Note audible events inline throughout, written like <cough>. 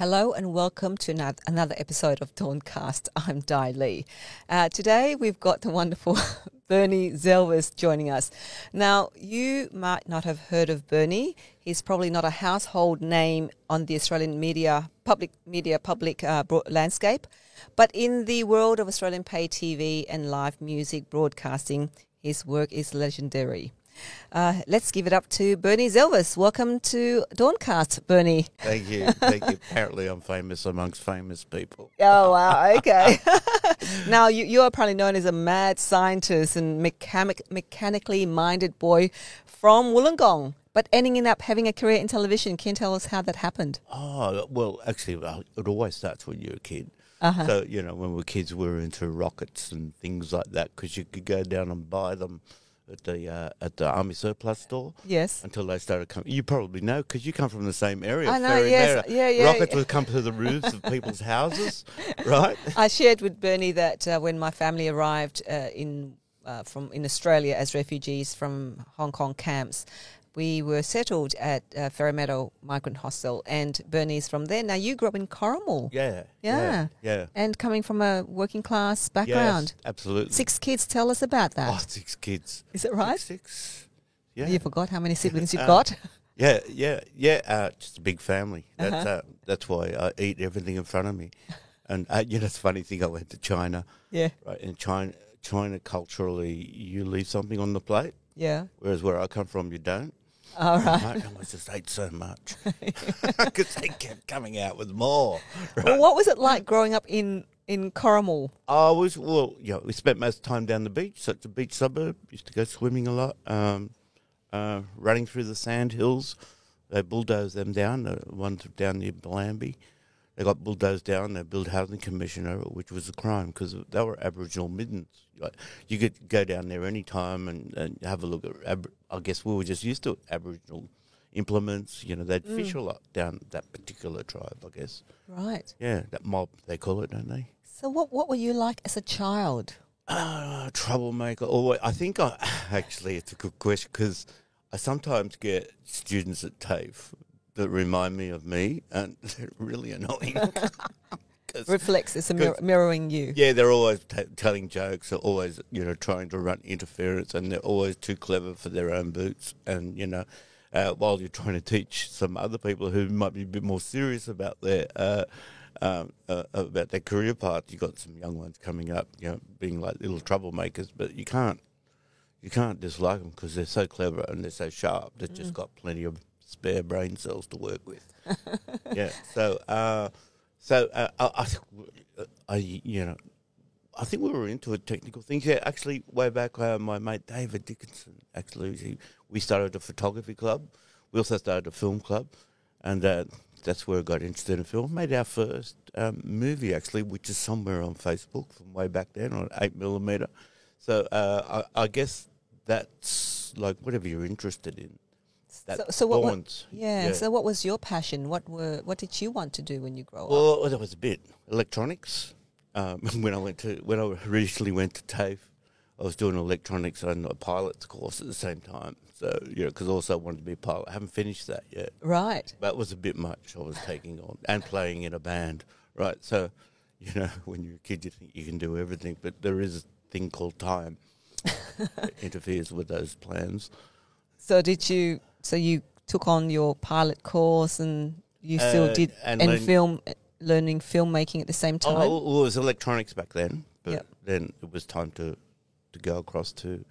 Hello and welcome to another episode of Dawncast. <laughs> I'm Di Lee. Uh, today we've got the wonderful <laughs> Bernie Zelvis joining us. Now, you might not have heard of Bernie. He's probably not a household name on the Australian media, public media, public uh, landscape, but in the world of Australian pay TV and live music broadcasting, his work is legendary. Uh, let's give it up to Bernie Zelvis. Welcome to Dawncast, Bernie. Thank you. Thank you. Apparently, I'm famous amongst famous people. <laughs> Oh, wow. Okay. <laughs> now, you, you are probably known as a mad scientist and mechanic, mechanically minded boy from Wollongong, but ending up having a career in television. Can you tell us how that happened? Oh, well, actually, it always starts when you're a kid. Uh-huh. So, you know, when we were kids, we were into rockets and things like that because you could go down and buy them at the uh, at the army surplus store Yes. until they started coming. You probably know because you come from the same area. I know, Ferry yes. Mera. Yeah, yeah, Rockets yeah. would come to the roofs of people's houses, <laughs> right? I shared with Bernie that uh, when my family arrived uh, in uh, from in Australia as refugees from Hong Kong camps, we were settled at uh, Fairy Meadow Migrant Hostel, and Bernie's from there. Now you grew up in Corrimal, Yeah. Yeah. Yeah. and coming from a working class background. Yes, absolutely. Six kids. Tell us about that. Oh, six kids. Is it right? Six. six. Yeah. You forgot how many siblings you've Uh, got. Yeah, yeah, yeah. Uh, just a big family. That's Uh-huh. uh, that's why I eat everything in front of me. <laughs> And uh, you know, it's a funny thing. I went to China, Yeah, right? In China, China culturally, you leave something on the plate, yeah. whereas where I come from, you don't. All right. Right? I just ate so much <laughs> <laughs> because they kept coming out with more. Well, what was it like growing up in in Corrimal? I was well, yeah. We spent most of the time down the beach. So it's a beach suburb. Used to go swimming a lot. Um, uh, running through the sand hills. They bulldozed them down. The ones down near Bellambi. They got bulldozed down. They built housing commission commissioner, which was a crime because they were Aboriginal middens. You could go down there any time and, and have a look at. I guess we were just used to Aboriginal implements. You know, they'd fish a lot down that particular tribe. I guess. Right. Yeah, that mob they call it, don't they? So what what were you like as a child? Uh, troublemaker. Or I think I <sighs> actually it's a good question because I sometimes get students at TAFE that remind me of me, and <laughs> they're really annoying. <laughs> <laughs> is a mir- mirroring you. yeah, they're always t- telling jokes. They're always you know trying to run interference, and they're always too clever for their own boots. And you know, uh, while you're trying to teach some other people who might be a bit more serious about their uh, um, uh, about their career path, you've got some young ones coming up, you know, being like little troublemakers. But you can't you can't dislike them because they're so clever and they're so sharp. They've just got plenty of spare brain cells to work with. <laughs> yeah. So, uh, so uh, I, I, think you know, I think we were into it, technical things. Yeah, actually, way back, uh, my mate David Dickinson, actually, he, we started a photography club. We also started a film club, and uh, that's where I got interested in film. Made our first um, movie, actually, which is somewhere on Facebook from way back then, on eight millimeter. So uh, I, I guess that's like whatever you're interested in. So, so what, what? bonds. Yeah, So what was your passion? What were what did you want to do when you grow up? Well, there was a bit electronics. Um, <laughs> when I went to when I originally went to TAFE, I was doing electronics and a pilot's course at the same time. So you know, because also I wanted to be a pilot. I haven't finished that yet. Right. That was a bit much. I was taking on and playing in a band. Right. So <laughs> you know, when you're a kid, you think you can do everything, but there is a thing called time <laughs> that interferes with those plans. So did you? So you took on your pilot course, and you still Uh, did and and learn- film learning filmmaking at the same time. Oh, well, it was electronics back then, but Yep. then it was time to to go across to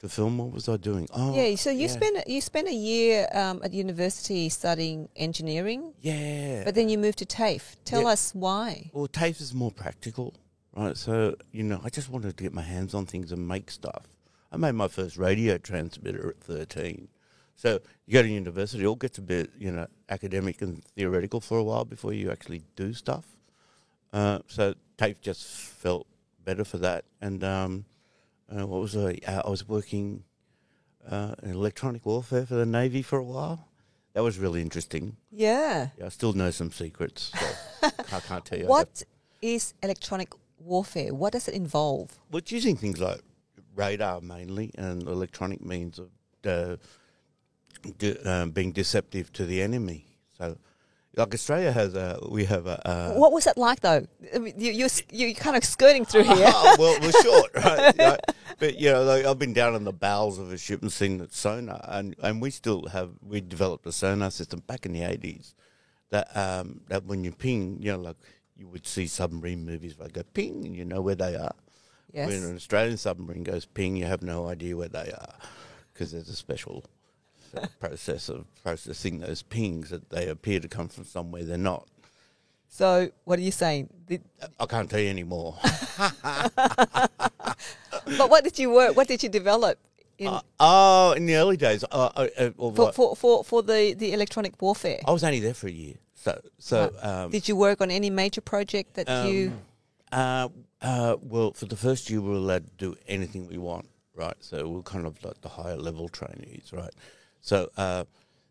to film. What was I doing? Oh, yeah. So you yeah. spent you spent a year um, at university studying engineering, yeah. but then you moved to TAFE. Tell Yeah. us why. well, TAFE is more practical, right? So you know, I just wanted to get my hands on things and make stuff. I made my first radio transmitter at thirteen. So you go to university, it all gets a bit you know academic and theoretical for a while before you actually do stuff. Uh, so TAFE just felt better for that. And um, uh, what was I? Uh, I was working uh, in electronic warfare for the Navy for a while. That was really interesting. Yeah. Yeah, I still know some secrets. So I can't tell you. <laughs> What is electronic warfare? What does it involve? Well, it's using things like radar mainly and electronic means of um, being deceptive to the enemy. So like Australia has a we have a. Uh, what was that like though? I mean, you, you're you're kind of skirting through <laughs> here. Oh, well, we're short, <laughs> right? But you know, like I've been down in the bowels of a ship and seen the sonar, and, and we still have we developed a sonar system back in the eighties that um, that when you ping, you know, like you would see submarine movies where they go ping, and you know where they are. yes. When an Australian submarine goes ping, you have no idea where they are because there's a special process of processing those pings that they appear to come from somewhere they're not. So what are you saying? Did, I can't tell you anymore. <laughs> but what did you work? What did you develop in, Uh, oh, in the early days, uh, uh, uh, for, for, for, for the, the electronic warfare? I was only there for a year. So, so um, Did you work on any major project that you? um, uh, uh, well, for the first year, we were allowed to do anything we want, right? So we we're kind of like the higher level trainees, right? So, uh,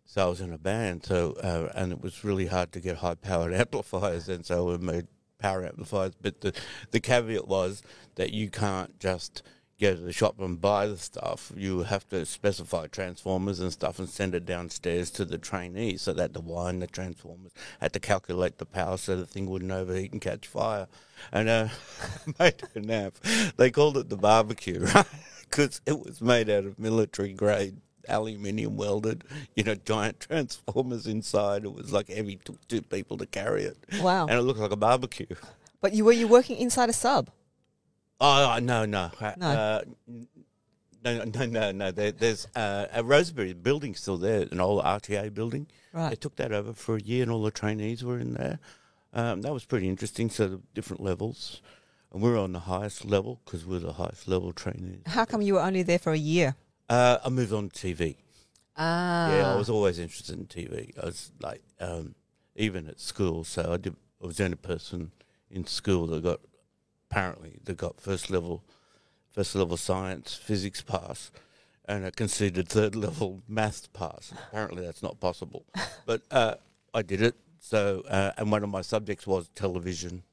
so I was in a band, so uh, and it was really hard to get high powered <laughs> amplifiers, and so we made power amplifiers. But the the caveat was that you can't just go to the shop and buy the stuff. You have to specify transformers and stuff and send it downstairs to the trainees so that to wind the transformers, had to calculate the power so the thing wouldn't overheat and catch fire. And uh, <laughs> made an amp. They called it the barbecue, <laughs> right? Because it was made out of military grade aluminium welded, you know, giant <laughs> transformers inside. It was like heavy, took two people to carry it. Wow. And it looked like a barbecue. But you were you working inside a sub? Oh no no Uh, No. Uh, no no no no. There, there's uh, a Rosebery building still there, an old RTA building. They took that over for a year, and all the trainees were in there. Um, that was pretty interesting. So the different levels, and we were on the highest level because we're the highest level trainees. How come you were only there for a year? Uh, I moved on to TV. Ah. Yeah, I was always interested in TV. I was like, um, even at school. So I did. I was the only person in school that got apparently that got first level, first level science physics pass, and a conceded third <laughs> level maths pass. Apparently that's not possible, <laughs> but uh, I did it. So uh, and one of my subjects was television.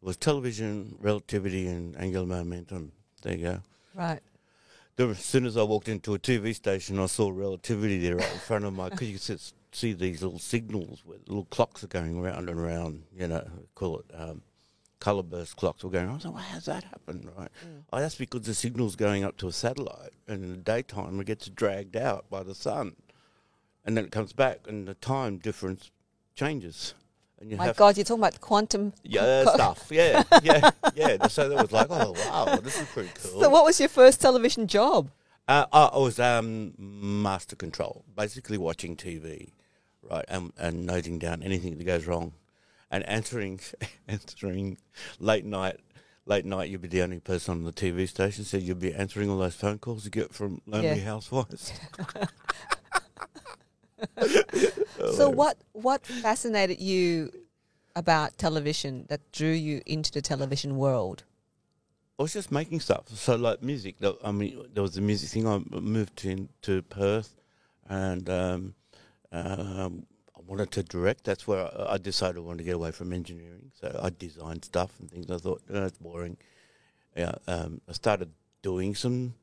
It was television, relativity, and angular momentum. There you go. Right. There, as soon as I walked into a TV station, I saw relativity there right in front of my. Because you could see these little signals where little clocks are going round and round. You know, call it um, color burst clocks. Were going. I was like, "Well, how's that happen?" Right? Oh, that's because the signal's going up to a satellite, and in the daytime it gets dragged out by the sun, and then it comes back, and the time difference changes. My have God, you're talking about quantum. <laughs> yeah stuff. <laughs> Yeah, yeah, yeah. So that was like, oh wow, this is pretty cool. So, what was your first television job? Uh, I I was um, master control, basically watching TV, right, and, and noting down anything that goes wrong, and answering <laughs> answering late night. Late night, you'd be the only person on the TV station, so you'd be answering all those phone calls you get from lonely Yeah. housewives. So, what what fascinated you about television that drew you into the television world? I was just making stuff. So like music. I mean, there was a music thing. I moved in to Perth, and um, um, I wanted to direct. That's where I, I decided I wanted to get away from engineering. So I designed stuff and things. I thought oh, that's boring. Yeah, um, I started doing some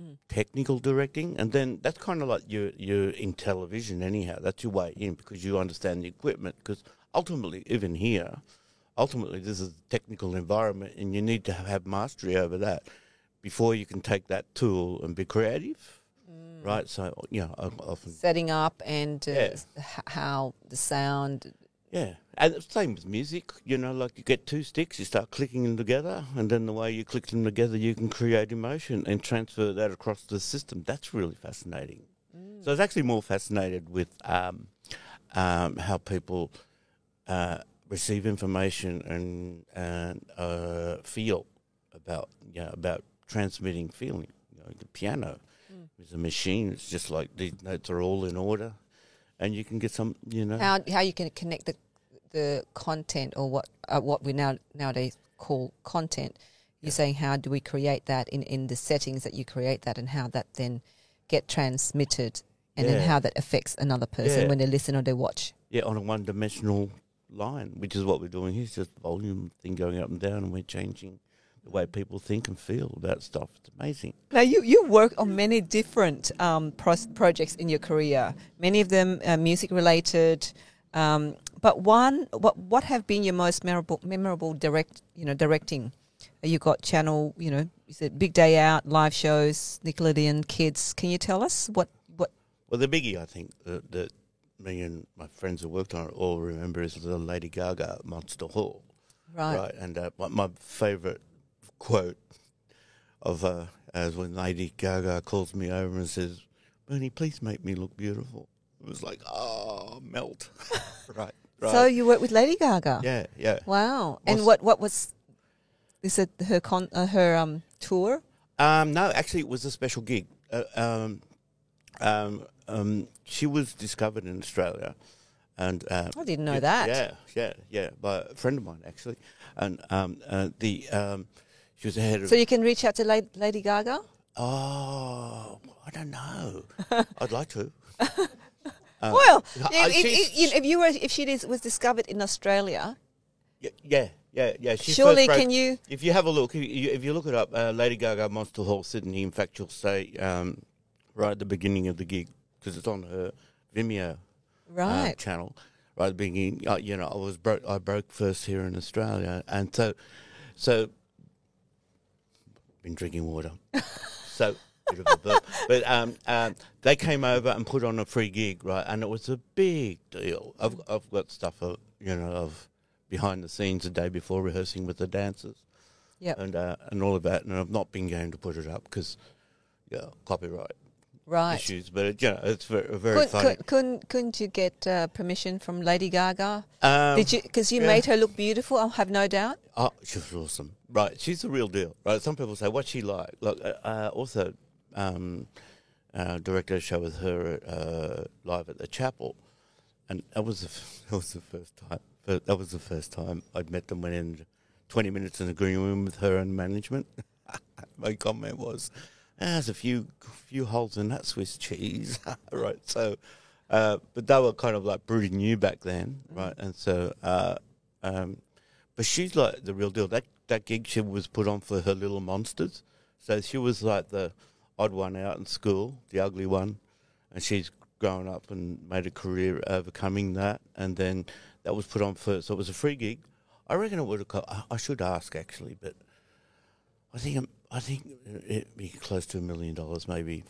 Mm. technical directing, and then that's kind of like you're you're in television anyhow. That's your way in because you understand the equipment. Because ultimately, even here, ultimately this is a technical environment, and you need to have mastery over that before you can take that tool and be creative, right? So you know, often Setting up and uh, Yeah. how the sound. Yeah, and same with music. You know, like you get two sticks, you start clicking them together, and then the way you click them together, you can create emotion and transfer that across the system. That's really fascinating. So I was actually more fascinated with um, um, how people uh, receive information and and uh, feel about yeah about transmitting feeling. You know, the piano is a machine. It's just like these notes are all in order, and you can get some. You know, How how you can connect the the content or what uh, what we now nowadays call content. You're saying how do we create that in in the settings that you create that and how that then get transmitted and then how that affects another person Yeah. when they listen or they watch. yeah, on a one dimensional line, which is what we're doing here. It's just volume thing going up and down, and we're changing the way people think and feel about stuff. It's amazing. Now, you, you work on many different um, pros- projects in your career, many of them uh, music related. Um, But one, what what have been your most memorable memorable direct you know directing? Uh, You got channel, you know, is it Big Day Out, live shows, Nickelodeon, kids? Can you tell us what what? Well, the biggie I think that, that me and my friends who worked on it all remember is the Lady Gaga Monster Hall. Right. And uh, my, my favourite quote of uh, as when Lady Gaga calls me over and says, "Bernie, please make me look beautiful." It was like, oh, melt. <laughs> right. Right. So you worked with Lady Gaga. yeah, yeah. Wow. And Was- what what was? Is it her con uh, her um tour? Um, no, actually, it was a special gig. Uh, um, um, um, she was discovered in Australia, and uh, I didn't know yeah, that. Yeah, yeah, yeah, by a friend of mine actually, and um, uh, the um, she was the head of. So you can reach out to La- Lady Gaga. oh, I don't know. <laughs> I'd like to. Uh, <laughs> well, I- if, if, she's- if, if you were if she is, was discovered in Australia, y- yeah, yeah, yeah. She surely broke- can you? If you have a look, if you, if you look it up, uh, Lady Gaga Monster Hall Sydney. In fact, you'll say um, right at the beginning of the gig because it's on her Vimeo uh, Right. channel. Right at the beginning, uh, you know, I was broke. I broke first here in Australia, and so, so, been drinking water. so, bit of a burp. but um, um, they came over and put on a free gig, right? And it was a big deal. I've I've got stuff, of, you know, of behind the scenes the day before rehearsing with the dancers Yep. and uh, and all of that. And I've not been going to put it up because, yeah, copyright Right. issues. But it, you know, it's very very Couldn't, funny. couldn't, couldn't couldn't you get uh, permission from Lady Gaga? Um, Did you? Because you yeah. made her look beautiful. I have no doubt. Oh, she was awesome. Right, she's the real deal. Right, some people say, "What's she like?" Look, uh, uh, also, um, uh, directed a show with her uh, live at the chapel, and that was the f- <laughs> that was the first time. That was the first time I'd met them. Went in twenty minutes in the green room with her and management. <laughs> My comment was, "Ah, "There's a few few holes in that Swiss cheese." <laughs> right, so. Uh, but they were kind of like brooding new back then, right? And so, uh, um, but she's like the real deal. That that gig she was put on for her little monsters. So she was like the odd one out in school, the ugly one, and she's grown up and made a career overcoming that. And then that was put on first. So it was a free gig. I reckon it would have. I- I should ask actually, but I think I think it'd be close to a million dollars, maybe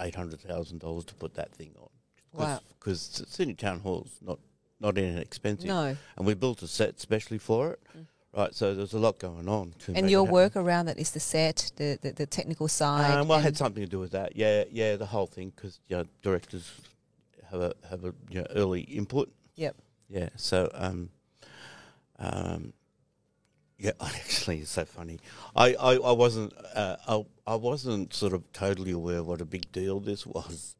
eight hundred thousand dollars to put that thing on. Wow. Because Sydney Town Hall's not not inexpensive No. and we built a set specially for it. Right, so there's a lot going on. To And your work around that is the set, the the, the technical side. Um, well, it had something to do with that. Yeah, yeah, the whole thing because you know, directors have a have a you know, early input. Yep. Yeah. So, um, um, yeah, <laughs> actually, it's so funny. I I, I wasn't uh, I, I wasn't sort of totally aware what a big deal this <laughs> was,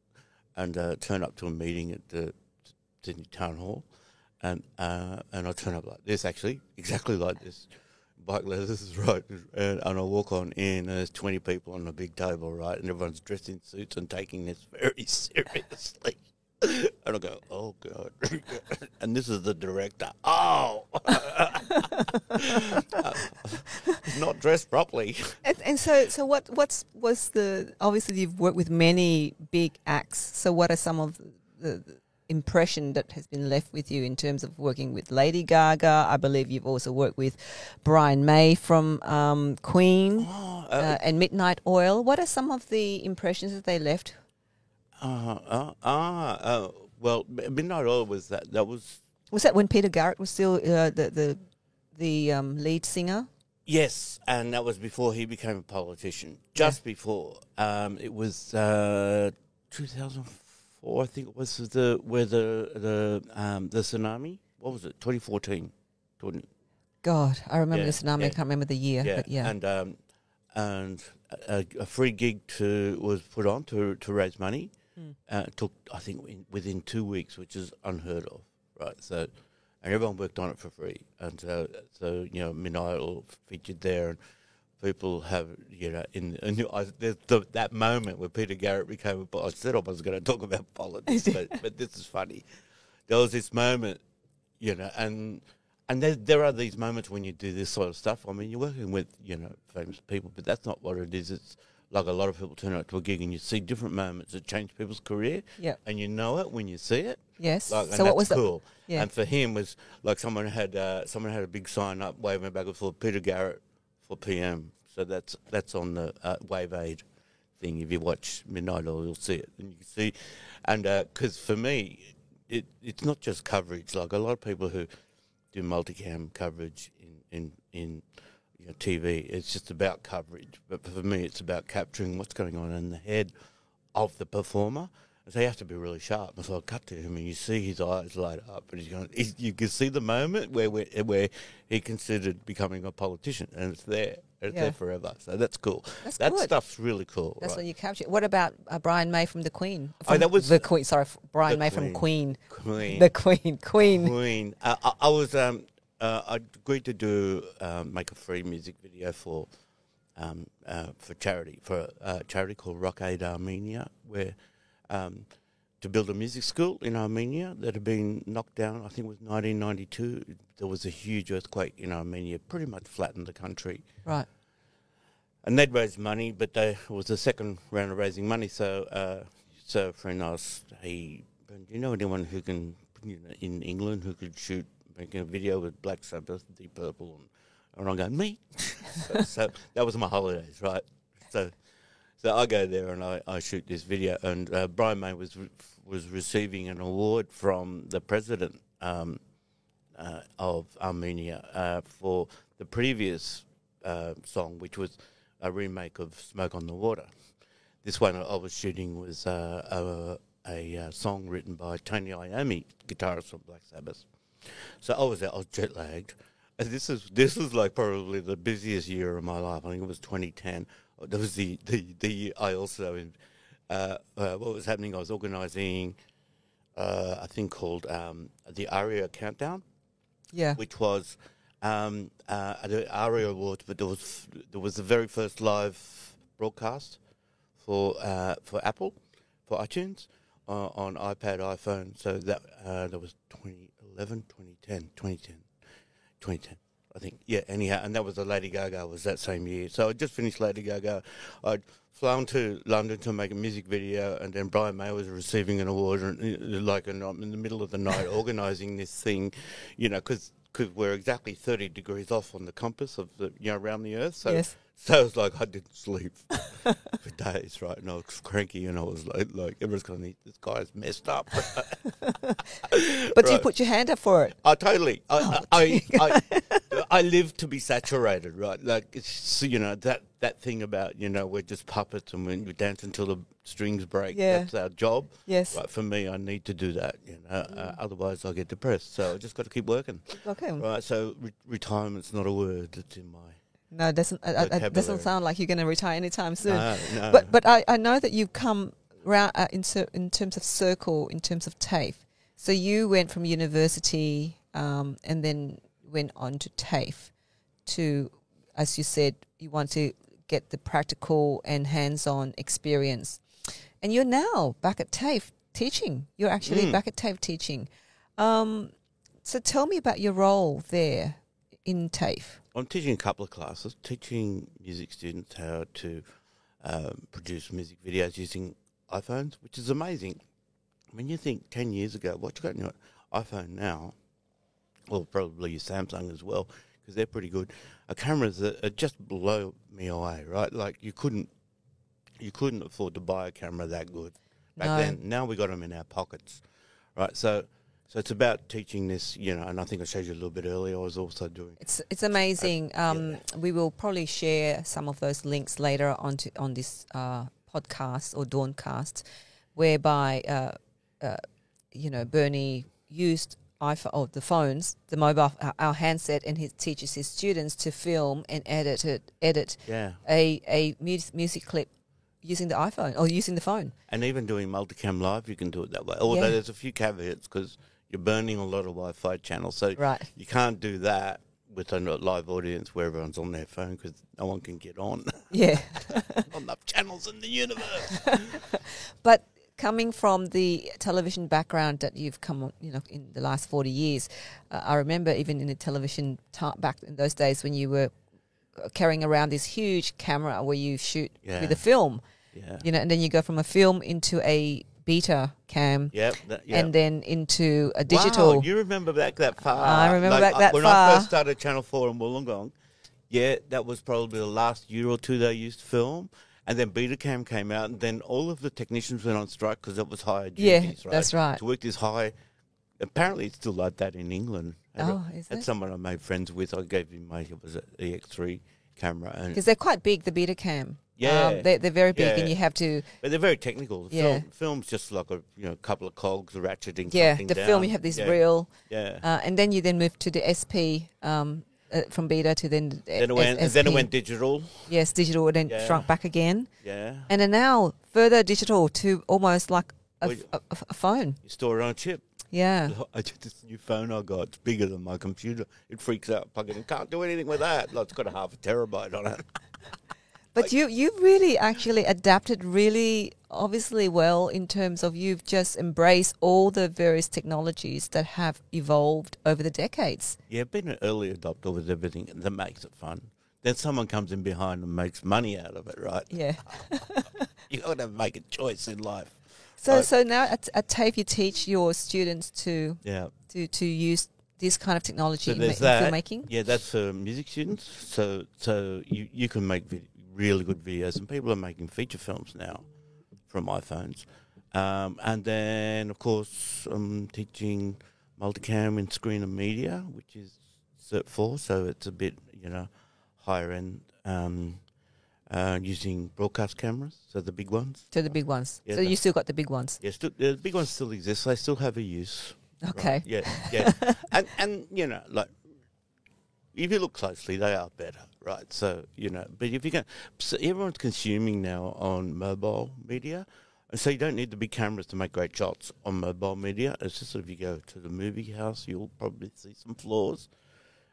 and uh, turned up to a meeting at the Sydney Town Hall, and uh, and I turn up like this actually, exactly like this. Bike leathers <laughs> right, and, and I walk on in, and there's 20 people on a big table, right, and everyone's dressed in suits and taking this very seriously. <laughs> And I go, oh god! <laughs> and this is the director. Oh, <laughs> not dressed properly. And, and so, so what? What's was the? Obviously, you've worked with many big acts. So, what are some of the, the impression that has been left with you in terms of working with Lady Gaga? I believe you've also worked with Brian May from um, Queen Oh, uh, and Midnight Oil. What are some of the impressions that they left? Uh, uh, ah, uh, well, Midnight Oil was that. That was Was that when Peter Garrett was still uh, the the the um, lead singer? yes, and that was before he became a politician. Just before, um, it was uh, 2004, I think it was the where the the um, the tsunami. What was it? 2014. God, I remember Yeah, the tsunami. I can't remember the year, yeah, but yeah. and um, and a, a free gig to was put on to to raise money. Mm. Uh, it took I think in, within two weeks, which is unheard of, right? So, and everyone worked on it for free, and so so you know Oil featured there, and people have you know in, in I, the, that moment where Peter Garrett became. a I said I was going to talk about <laughs> politics, <laughs> but but this is funny. There was this moment, you know, and and there, there are these moments when you do this sort of stuff. I mean, you're working with you know famous people, but that's not what it is. It's like a lot of people turn up to a gig and you see different moments that change people's career, Yep. and you know it when you see it. Yes. Like, and so what was the cool. Yeah. And for him was like someone had uh, someone had a big sign up waving back and forth, Peter Garrett for PM. So that's that's on the uh, Wave Aid thing. If you watch Midnight Oil, you'll see it, and you can see. And because for me, it it's not just coverage. Like a lot of people who do multicam coverage in in in you know, TV, it's just about coverage. But for me, it's about capturing what's going on in the head of the performer. So you have to be really sharp. And so I cut to him, and you see his eyes light up, and he's going. He's, you can see the moment where where, where he considered becoming a politician, and it's there. It's Yeah. there forever. So that's cool. That's that good. stuff's really cool. That's right? what you captured. What about uh, Brian May from the Queen? Oh, that was- the Queen. Sorry, Brian May from Queen. Queen. The Queen. Queen. Queen. Uh, I, I was um, uh, I agreed to do um, make a free music video for um, uh, for charity for a charity called Rock Aid Armenia, where um, to build a music school in Armenia that had been knocked down. I think it was 1992. There was a huge earthquake in Armenia, pretty much flattened the country. Right. And they'd raised money, but they, it was the second round of raising money. So, uh, so a friend asked, "Hey, do you know anyone who can, you know, in England, who could shoot making a video with Black Sabbath, Deep Purple?" And, and I'm going, "Me." <laughs> so, so that was my holidays, right? So, so I go there and I, I shoot this video, and uh, Brian May was re- was receiving an award from the president um, uh, of Armenia uh, for the previous uh, song, which was a remake of "Smoke on the Water." This one I was shooting was uh, a, a, song written by Tony Iommi, guitarist from Black Sabbath. So I was out, I was jet lagged. And this is this was like probably the busiest year of my life. I think it was 2010. That was the the, the year I also uh, uh, what was happening. I was organising uh, a thing called um, the ARIA Countdown Yeah. which was um, uh, at the ARIA Awards, but there was there was the very first live broadcast for uh, for Apple for iTunes uh, on iPad, iPhone. So that uh, that was 2011, 2010, 2010, 2010. I think, yeah, anyhow, and that was the Lady Gaga was that same year. So I just finished Lady Gaga. I'd flown to London to make a music video, and then Brian May was receiving an award, uh, like, and I'm in the middle of the night <laughs> organising this thing, you know, because we're exactly 30 degrees off on the compass of the, you know, around the Earth. So, Yes. so it was like I didn't sleep <laughs> for days, right? And I was cranky, and I was like, like everyone's going, to need this guy's messed up. <laughs> But you put your hand up for it. I totally. I, Oh, I, I, I, I live to be saturated, right? Like it's you know that that thing about you know we're just puppets and we we dance until the strings break. Yeah. That's our job. Yes. Right. For me, I need to do that. You know, uh, otherwise I'll get depressed. So I just got to keep working. Okay. Right. So re- retirement's not a word that's in my. No, it doesn't. Uh, uh, it doesn't sound like you're going to retire anytime soon. No, no. But but I, I know that you've come round uh, in in terms of circle, in terms of TAFE. So you went from university um, and then went on to TAFE to, as you said, you want to get the practical and hands-on experience, and you're now back at TAFE teaching. You're actually Mm. back at TAFE teaching. Um, so tell me about your role there in TAFE. I'm teaching a couple of classes, teaching music students how to um, produce music videos using iPhones, which is amazing. When you think 10 years ago, what you got in your iPhone now, or probably Samsung as well, because they're pretty good, are cameras that are just blow me away, right? Like you couldn't, you couldn't afford to buy a camera that good back No. then. Now we got them in our pockets, right? So, so it's about teaching this, you know, and I think I showed you a little bit earlier. I was also doing It's it's amazing. yeah. Um, we will probably share some of those links later on to, on this uh, podcast or Dawncast, whereby uh, uh, you know Bernie used iPhone or oh, the phones, the mobile, our, handset, and he teaches his students to film and edit it, edit yeah. a a mu- music clip using the iPhone or using the phone. And even doing multicam live, you can do it that way. Although Yeah. there's a few caveats because you're burning a lot of Wi-Fi channels, so Right. you can't do that with a live audience where everyone's on their phone because no one can get on. Yeah. <laughs> Not enough channels in the universe. <laughs> But coming from the television background that you've come, you know, in the last forty years, uh, I remember even in the television back in those days when you were carrying around this huge camera where you shoot Yeah. with a film, Yeah. you know, and then you go from a film into a beta cam, Yep. That, yeah. and then into a digital. Wow, you remember back that far? I remember back uh, that when far. I first started Channel Four in Wollongong, yeah, that was probably the last year or two they used film. And then Betacam came out, and then all of the technicians went on strike because it was higher Yeah, duties, right? that's right. To work this high, apparently it's still like that in England. And Oh, is That's it? someone I made friends with. I gave him my it was an EX3 camera, and Because they're quite big, the beta cam. Yeah. Um, they're, they're very big, and you have to, but they're very technical. The Yeah. film, film's just like a you know couple of cogs a ratcheting. yeah, the down. film, you have this yeah. reel, Yeah. uh, and then you then move to the SP um, uh, from beta to then the then it went. S- then it went digital. Yes, digital, and then Yeah. shrunk back again. Yeah. And then now further digital to almost like a, Well, a- a phone. You store it on a chip. Yeah. <laughs> I just this new phone I got. It's bigger than my computer. It freaks out. Plug it in. Can't do anything with that. Like, it's got a half a terabyte on it. <laughs> But you you really actually adapted really obviously well in terms of you've just embraced all the various technologies that have evolved over the decades. Yeah, been an early adopter with everything that makes it fun. Then someone comes in behind and makes money out of it, right? Yeah. <laughs> You got to make a choice in life. So Right. so now at, at TAFE you teach your students to Yeah. to to use this kind of technology So in, ma- in filmmaking. Yeah, that's for music students. So so you, you can make vid- really good videos, and people are making feature films now from iPhones. Um, and then, of course, I'm teaching multicam in screen and media, which is Cert 4, so it's a bit, you know, higher end, um, uh, using broadcast cameras, so the big ones. So the big ones. Yeah, so you still got the big ones. Yeah, still, the big ones still exist. They still have a use. right? Okay. Yeah, yeah. <laughs> and and you know, like if you look closely, they are better, right? So you know, but if you can, so everyone's consuming now on mobile media, and so you don't need the big cameras to make great shots on mobile media. It's just if you go to the movie house, you'll probably see some flaws.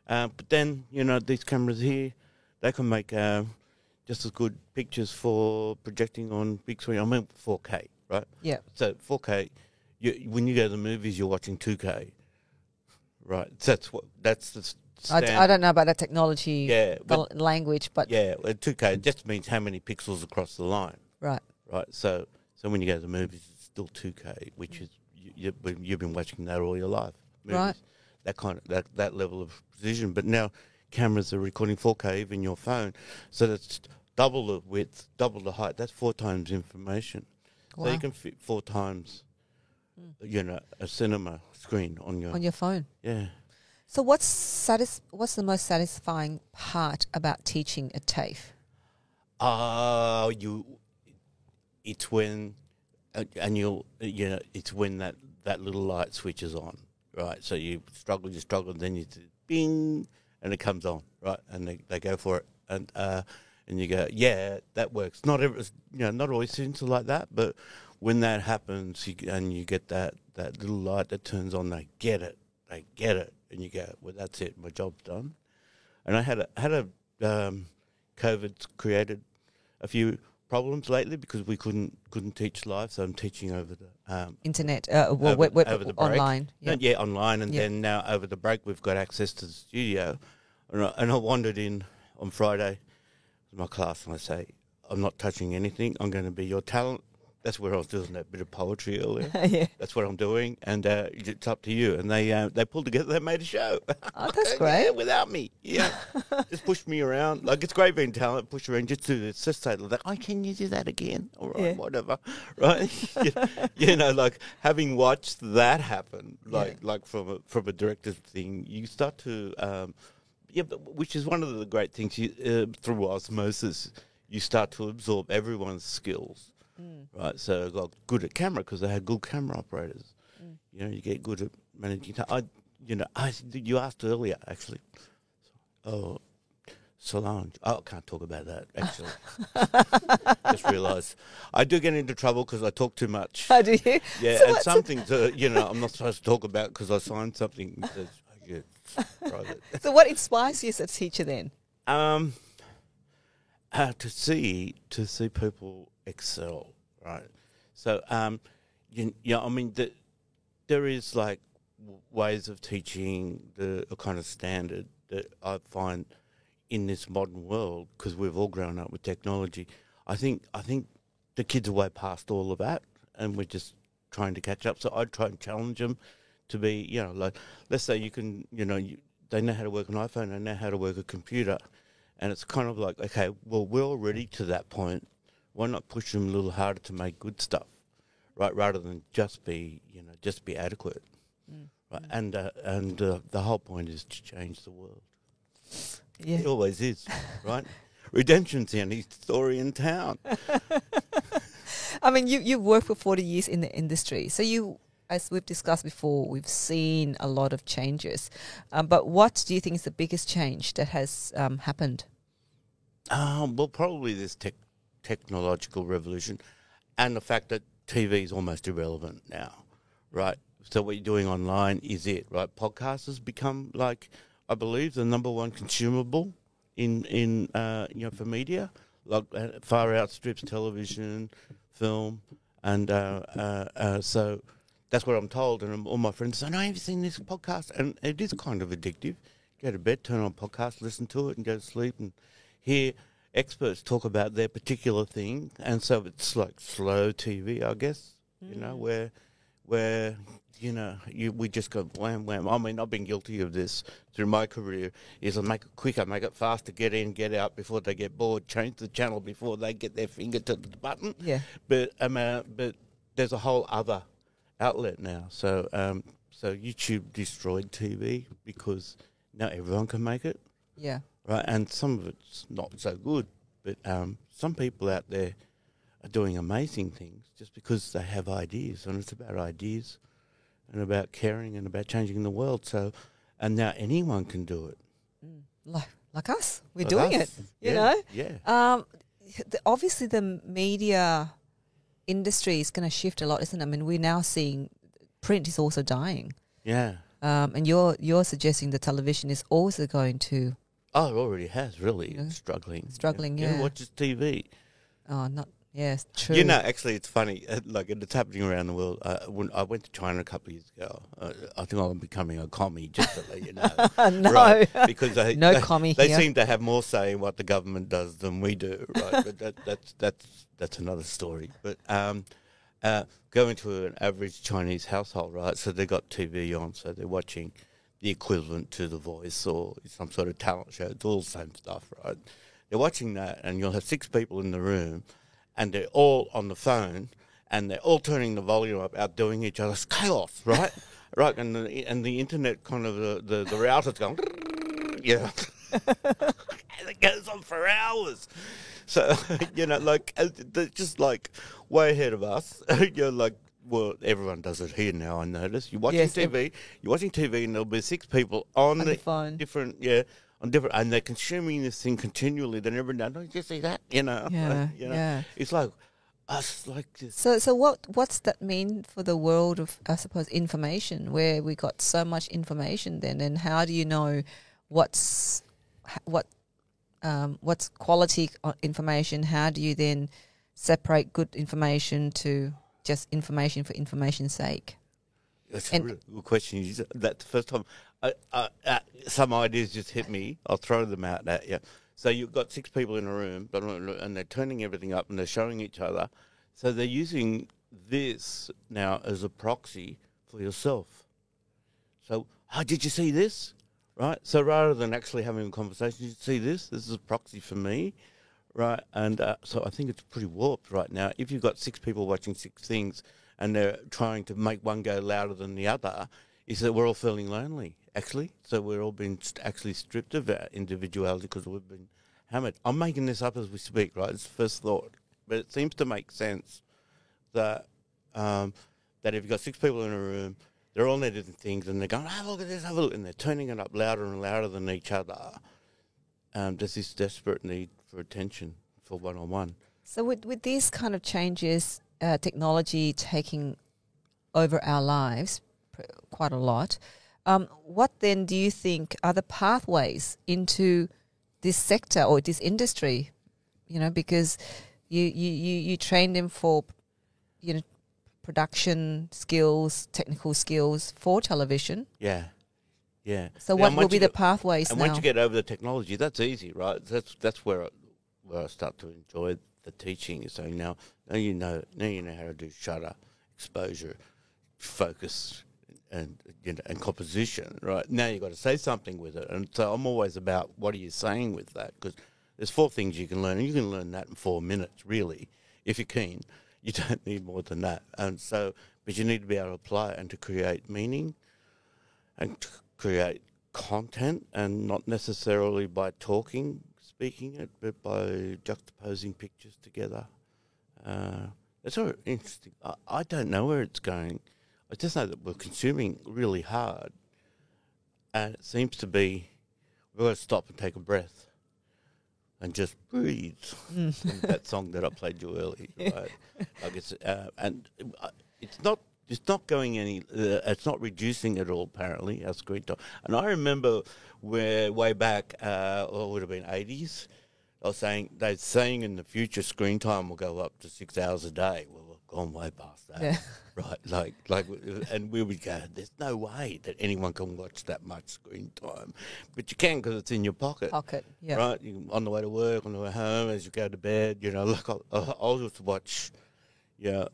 Uh, but then you know these cameras here, they can make um, just as good pictures for projecting on big screen. I mean, 4K, right? Yeah. So 4K, you, when you go to the movies, you're watching 2K, right? That's what that's the I, d-. I don't know about that technology Yeah, the but language, but yeah, well, 2K just means how many pixels across the line, right. right? So so when you go to the movies, it's still 2K, which is you, you, you've been watching that all your life, movies. Right. That kind of that that level of precision. But now cameras are recording 4K, even your phone, so that's double the width, double the height. That's four times information. Wow. So you can fit four times, hmm. you know, a cinema screen on your On your phone. yeah. So what's satis- what's the most satisfying part about teaching at TAFE? Uh you. It's when, uh, and you'll you know it's when that that little light switches on, right? So you struggle, you struggle, and then you bing, and it comes on, right? And they, they go for it, and uh, and you go, yeah, that works. Not every, you know, not always students are like that, but when that happens, you, and you get that that little light that turns on, they get it, they get it, and you go, well, that's it, my job's done. And I had a had a um, COVID's created a few problems lately because we couldn't couldn't teach live, so I'm teaching over the um, Internet, uh, well, Over- web, web, over the break. online. yeah. Yeah. online, and Yeah. then now over the break we've got access to the studio, and I, and I wandered in on Friday to my class and I say, I'm not touching anything. I'm going to be your talent. That's where I was doing that bit of poetry earlier. <laughs> yeah. That's what I'm doing, and uh, it's up to you. And they uh, they pulled together, they made a show. <laughs> Oh, that's <laughs> Yeah, great. without me, yeah, just pushed me around. Like it's great being talent, push around, just do this, just say like, "Oh, can you do that again?" All right, Yeah. whatever, right? you, you know, like having watched that happen, like Yeah. like from a, from a director's thing, you start to, um, yeah, but which is one of the great things you, uh, through osmosis. You start to absorb everyone's skills, Mm. right? So I got good at camera because they had good camera operators. Mm. You know, you get good at managing. I, you know, I you asked earlier actually. Oh, Solange. Oh, I can't talk about that actually. <laughs> Just realised I do get into trouble because I talk too much. How do you? Yeah, So and what's- some things uh, you know I'm not supposed to talk about because I signed something that's yeah, private. <laughs> So what inspires you as a teacher then? Um, uh, to see to see people excel, right? So, um, you, yeah, I mean, the, there is like ways of teaching the a kind of standard that I find, in this modern world because we've all grown up with technology. I think I think the kids are way past all of that, and we're just trying to catch up. So I'd try and challenge them to be, you know, like let's say you can, you know, you, they know how to work an iPhone, they know how to work a computer, and it's kind of like, okay, well, we're already to that point. Why not push them a little harder to make good stuff, right? Rather than just be, you know, just be adequate, Mm. right? And uh, and uh, the whole point is to change the world. Yeah. It always is, right? <laughs> Redemption's the only story in town. <laughs> I mean, you you've worked for forty years in the industry, so you, as we've discussed before, we've seen a lot of changes. Um, but what do you think is the biggest change that has um, happened? Um, well, probably this tech technological revolution, and the fact that TV is almost irrelevant now, right? So what you're doing online is it, right? Podcasts has become like, I believe, the number one consumable in in uh, you know for media, like uh, far outstrips television, film, and uh, uh, uh, so that's what I'm told. And all my friends say, "No, have you seen this podcast?" And it is kind of addictive. Go to bed, turn on a podcast, listen to it, and go to sleep, and hear experts talk about their particular thing. And so it's like slow TV, I guess. You know, where where you know you we just go wham wham. I mean, I've been guilty of this through my career. Is I make it quicker, make it faster, get in, get out before they get bored, change the channel before they get their finger to the button. Yeah. But um, uh, but there's a whole other outlet now. So um, so YouTube destroyed TV because now everyone can make it, Yeah. Right? And some of it's not so good, but um, some people out there are doing amazing things just because they have ideas, and it's about ideas and about caring and about changing the world. So, and now anyone can do it. Like like us, we're Like doing us. it. You Yeah, know. Yeah. Um, the, obviously, the media industry is going to shift a lot, isn't it? I mean, we're now seeing print is also dying, Yeah. um, and you're you're suggesting the television is also going to Oh, it already has really Yeah. struggling. Struggling, Who yeah. watches TV? oh not yes true. You know, actually, it's funny. uh, Like it's happening around the world. Uh, when I went to China a couple of years ago, uh, I think I'm becoming a commie. Just to let you know, <laughs> no, right? Because they, <laughs> no they, commie they here. seem to have more say in what the government does than we do, right? but that, <laughs> that's that's that's another story. But um, uh, go into an average Chinese household, right? So they got TV on, so they're watching the equivalent to The Voice or some sort of talent show. It's all the same stuff, right? They're watching that, and you'll have six people in the room, and they're all on the phone, and they're all turning the volume up, outdoing each other. It's chaos, right? <laughs> right, and the and the internet kind of the the, the router's going, <laughs> yeah, <laughs> and it goes on for hours. So you know, like they're just like way ahead of us. You're like. Well, everyone does it here now. I notice you're watching Yes, TV. You're watching TV, and there'll be six people on, On the, the phone. different, yeah, on different, and they're consuming this thing continually. Then every now, don't you see that? You know, Yeah, <laughs> you know? yeah. It's like us, like this. So, so what? What's that mean for the world of, I suppose, information? Where we got so much information, then, and how do you know what's what um, what's quality information? How do you then separate good information to just information for information's sake? That's And- a really good question. Just- That the first time, I, I, uh, some ideas just hit me. I'll throw them out at you. So you've got six people in a room, but and they're turning everything up and they're showing each other. So they're using this now as a proxy for yourself. So, oh, did you see this? Right. So rather than actually having a conversation, you see this? This is a proxy for me. Right. And uh, so I think it's pretty warped right now. If you've got six people watching six things and they're trying to make one go louder than the other, is that we're all feeling lonely, actually. So we're all being st- actually stripped of our individuality because we've been hammered. I'm making this up as we speak, right? It's first thought. But it seems to make sense that um, that if you've got six people in a room, they're all needing things and they're going, have a look at this, have a look, and they're turning it up louder and louder than each other. Um, there's this desperate need for attention for one on one. So, with with these kind of changes, uh, technology taking over our lives pr- quite a lot, um, what then do you think are the pathways into this sector or this industry? You know, because you you you, you train them for, you know, production skills, technical skills for television. Yeah. Yeah. So Now, what will be the pathways And now? once you get over the technology, that's easy, right? That's that's where I, where I start to enjoy the teaching. Saying now, now you know, now you know how to do shutter, exposure, focus, and you know, and composition, right? Now you've got to say something with it, and so I'm always about what are you saying with that because there's four things you can learn, and you can learn that in four minutes, really, if you're keen. You don't need more than that, and so but you need to be able to apply it and to create meaning, and to create content and not necessarily by talking, speaking it, but by juxtaposing pictures together. Uh, it's all interesting. I, I don't know where it's going. I just know that we're consuming really hard, and it seems to be we've got to stop and take a breath and just breathe. And that song that I played you earlier, <laughs> right? I guess, uh, and uh, it's not it's not going any. Uh, it's not reducing at all. Apparently, our screen time. And I remember where way back, uh, or it would have been eighties. I was saying they're saying in the future screen time will go up to six hours a day. Well, we've gone way past that, Yeah. <laughs> right? Like, like, and we would go. There's no way that anyone can watch that much screen time, but you can because it's in your pocket Pocket. Yeah. right? You, on the way to work, on the way home, as you go to bed, you know, like I'll, I'll I'll just watch, yeah,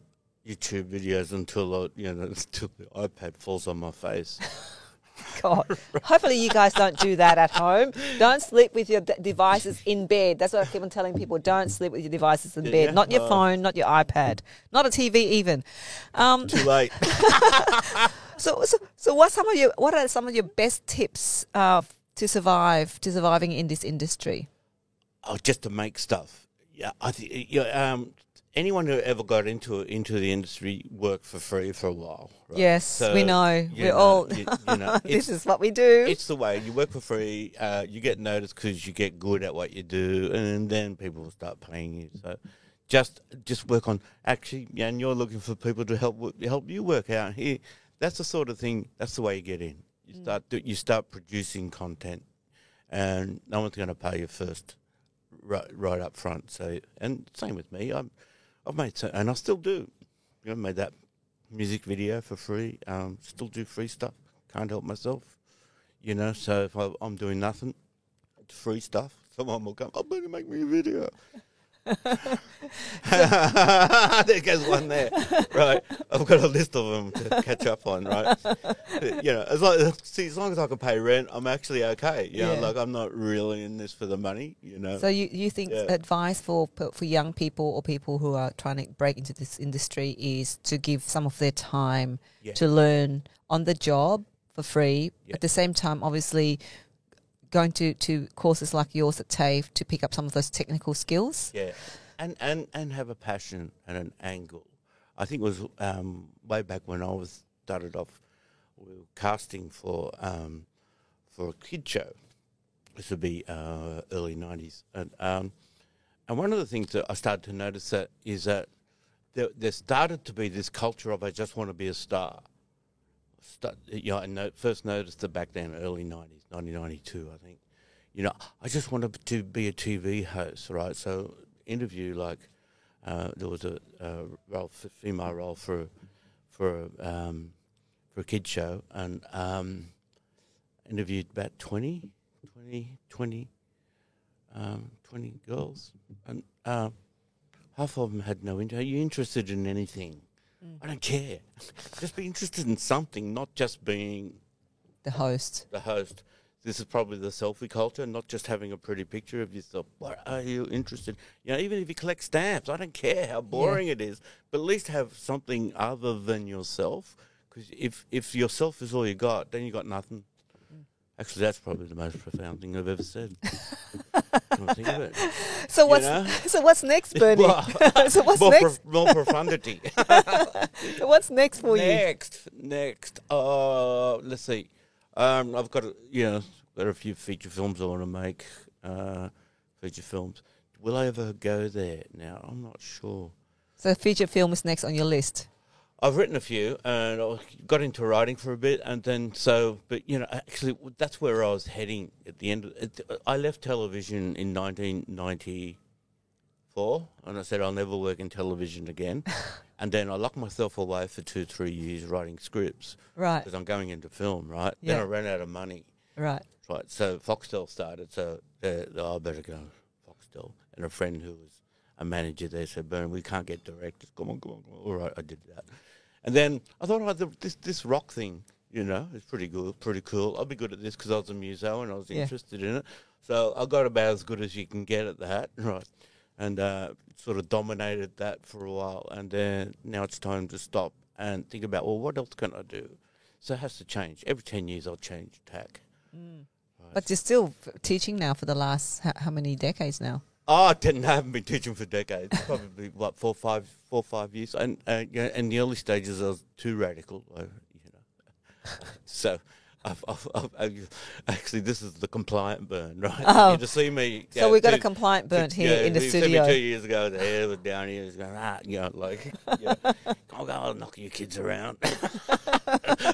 YouTube videos until I, you know <laughs> until the iPad falls on my face. <laughs> God. Hopefully, you guys don't do that at home. Don't sleep with your devices in bed. That's what I keep on telling people. Don't sleep with your devices in Yeah, bed. Not your phone, not your iPad, not a TV even. Um, Too late. <laughs> so, so, so, what some of your what are some of your best tips uh, to survive to surviving in this industry? oh, just to make stuff. Yeah, I think yeah, um, anyone who ever got into into the industry worked for free for a while. Right? Yes, So, we know. We're all. you, <laughs> you know, this is what we do. it's the way you work for free. Uh, you get noticed because you get good at what you do, and then people will start paying you. So just just work on actually, and you're looking for people to help help you work out here. That's the sort of thing. That's the way you get in. You start do, you start producing content, and no one's going to pay you first, right right up front. So and same with me. I'm I've made so, and I still do. You know, made that music video for free. Um, still do free stuff. Can't help myself. You know, so if I, I'm doing nothing, free stuff. Someone will come. Oh, better make me a video. <laughs> there goes one there. Right, I've got a list of them to catch up on. Right, <laughs> you know, as long see, as long as I can pay rent, I'm actually okay. You know, Yeah. like I'm not really in this for the money. You know, So you, you think Yeah. advice for for young people or people who are trying to break into this industry is to give some of their time Yeah. to learn on the job for free. At the same time, obviously, going to, to courses like yours at TAFE to pick up some of those technical skills. Yeah, and and and have a passion and an angle. I think it was um, way back when I was started off, we were casting for um, for a kid show. This would be uh, early nineties, and um, and one of the things that I started to notice that is that there, there started to be this culture of I just want to be a star. Start, you know, I no, first noticed it back then, early nineties, nineteen ninety two, I think you know, I just wanted to be a TV host, right? So interview like uh, there was a, a role, female role for for um, for a kid show, and um, interviewed about 20, 20, 20, um, 20 girls, and uh, half of them had no interest. Are you interested in anything? I don't care. <laughs> just be interested in something, not just being The host. the host. This is probably the selfie culture, not just having a pretty picture of yourself. What are you interested? You know, even if you collect stamps, I don't care how boring it is, but at least have something other than yourself. Because if if yourself is all you got, then you got nothing. Mm. Actually, that's probably the most profound thing I've ever said. <laughs> Come on, think of it. <laughs> So what's know? <laughs> so what's next, <laughs> Bernie? So what's more, next? prof- more profundity. So what's next for you? next, next. Uh, let's see. Um, I've got a, you know got a few feature films I want to make. Uh, feature films. Will I ever go there? Now I'm not sure. So feature film is next on your list. I've written a few and I got into writing for a bit, and then so, but you know, actually, that's where I was heading at the end. Of, it, I left television in 1994, and I said I'll never work in television again. <laughs> And then I locked myself away for two, three years writing scripts Right. because I'm going into film, right? Yeah. Then I ran out of money, Right. right? So Foxtel started, so uh, oh, I better go Foxtel. And a friend who was a manager there said, "Bern, we can't get directors. Come on, come on, come on." All right, I did that. And then I thought, oh, the, this this rock thing, you know, is pretty good, pretty cool. I'll be good at this because I was a museo and I was Yeah. interested in it. So I got about as good as you can get at that, <laughs> right? And uh, sort of dominated that for a while. And then now it's time to stop and think about, well, what else can I do? So it has to change. Every 10 years, I'll change tack. Right. But you're still f- teaching now for the last how, how many decades now? Oh, I didn't I haven't been teaching for decades. <laughs> Probably what four, five, four, five years. And uh, yeah, in the early stages, I was too radical. You know, <laughs> so I've, I've, I've, I've- actually this is the compliant Bern, <laughs> right? Oh. You to see me. So yeah, we've got a compliant Bern here in the you studio. two years ago, the hair was down here, it's going ah, you know, like, yeah. I'll go, I'll knock your kids around.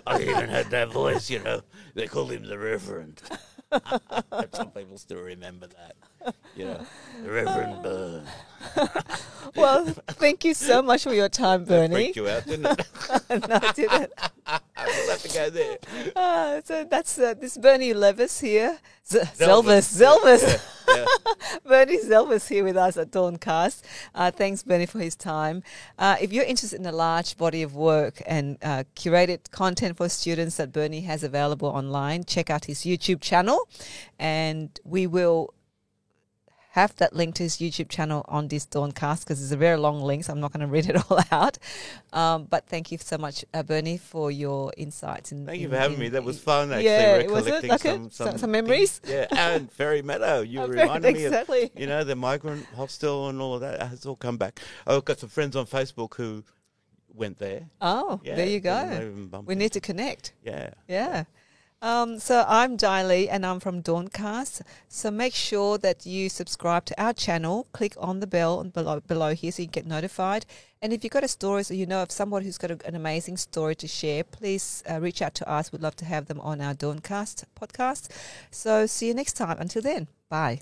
I even had that voice, you know. They called him the Reverend. Some people still remember that. <laughs> You know, Reverend Bern. <laughs> Well, thank you so much for your time, That Bernie. freaked you out, didn't <laughs> it? no, I didn't. I will have to go there. Ah, so that's uh, this Bernie Levis here. Z- Zelvis. Zelvis. Zelvis. Yeah. Bernie Zelvis here with us at Dawncast. Uh, thanks, Bernie, for his time. Uh, if you're interested in a large body of work and uh, curated content for students that Bernie has available online, check out his YouTube channel. And we will have that link to his YouTube channel on this Dawncast because it's a very long link, so I'm not going <laughs> to read it all out. Um, but thank you so much, uh, Bernie, for your insights. In, Thank you for having in- me. That was fun, actually. Yeah, was it? recollecting some, Some- some, some memories? <laughs> Yeah, and Fairy Meadow. You <laughs> Oh, reminded me of exactly. you know, the migrant hostel and all of that has all come back. I've got some friends on Facebook who went there. Oh, Yeah, there you go. We need to connect. Yeah. Yeah. Um, so I'm Dai Lee and I'm from Dawncast. So make sure that you subscribe to our channel. Click on the bell below, below here so you get notified. And if you've got a story or you know of someone who's got a, an amazing story to share, please uh, reach out to us. We'd love to have them on our Dawncast podcast. So see you next time. Until then, bye.